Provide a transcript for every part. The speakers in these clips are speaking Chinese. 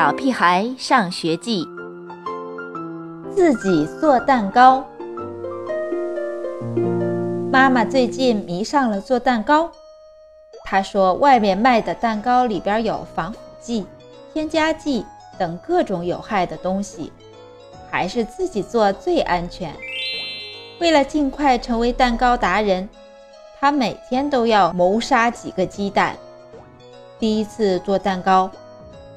小屁孩上学记》，自己做蛋糕。妈妈最近迷上了做蛋糕。她说，外面卖的蛋糕里边有防腐剂、添加剂等各种有害的东西，还是自己做最安全。为了尽快成为蛋糕达人，她每天都要谋杀几个鸡蛋。第一次做蛋糕，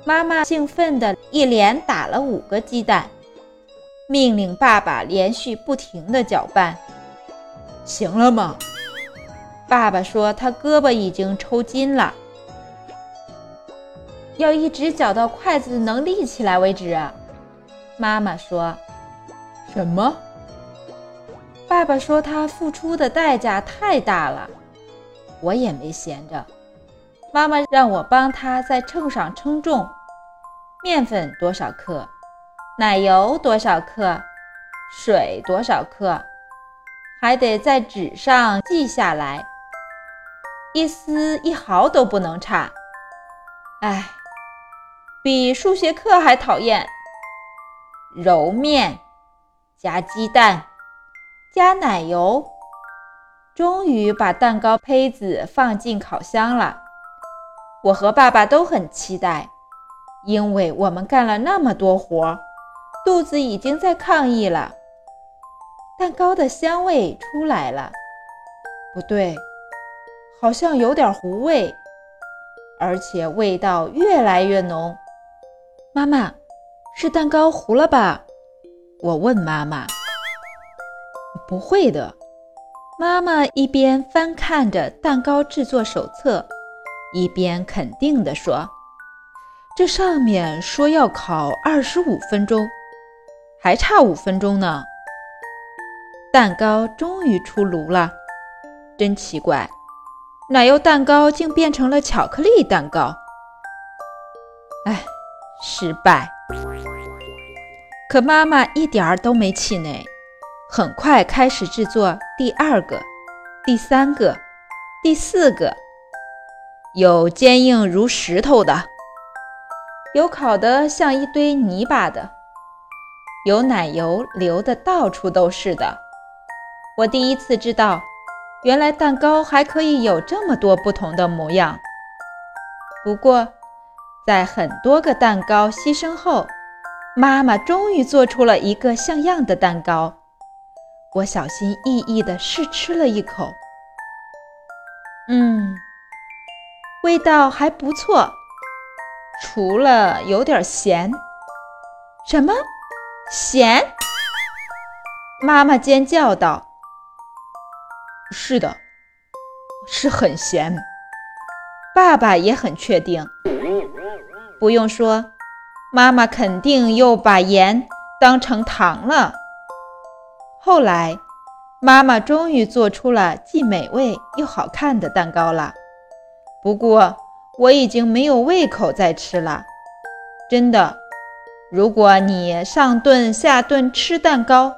妈妈兴奋地一连打了五个鸡蛋，命令爸爸连续不停地搅拌。行了吗？爸爸说他胳膊已经抽筋了，要一直搅到筷子能立起来为止。妈妈说：“什么？”爸爸说他付出的代价太大了。我也没闲着。妈妈让我帮她在秤上称重，面粉多少克，奶油多少克，水多少克，还得在纸上记下来，一丝一毫都不能差。哎，比数学课还讨厌。揉面，加鸡蛋，加奶油，终于把蛋糕胚子放进烤箱了。我和爸爸都很期待，因为我们干了那么多活，肚子已经在抗议了。蛋糕的香味出来了，不对，好像有点糊味，而且味道越来越浓。妈妈，是蛋糕糊了吧？我问妈妈。不会的，妈妈一边翻看着蛋糕制作手册。一边肯定地说：“这上面说要烤二十五分钟，还差五分钟呢。”蛋糕终于出炉了，真奇怪，奶油蛋糕竟变成了巧克力蛋糕。哎，失败。可妈妈一点儿都没气馁，很快开始制作第二个、第三个、第四个。有坚硬如石头的，有烤得像一堆泥巴的，有奶油流的到处都是的。我第一次知道，原来蛋糕还可以有这么多不同的模样。不过，在很多个蛋糕牺牲后，妈妈终于做出了一个像样的蛋糕。我小心翼翼地试吃了一口，嗯。味道还不错，除了有点咸。什么？咸？妈妈尖叫道：“是的，是很咸。”爸爸也很确定。不用说，妈妈肯定又把盐当成糖了。后来，妈妈终于做出了既美味又好看的蛋糕了。不过我已经没有胃口再吃了，真的。如果你上顿下顿吃蛋糕，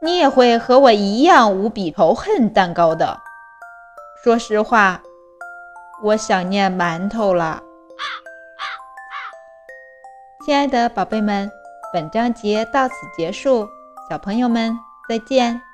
你也会和我一样无比仇恨蛋糕的。说实话，我想念馒头了。亲爱的宝贝们，本章节到此结束，小朋友们再见。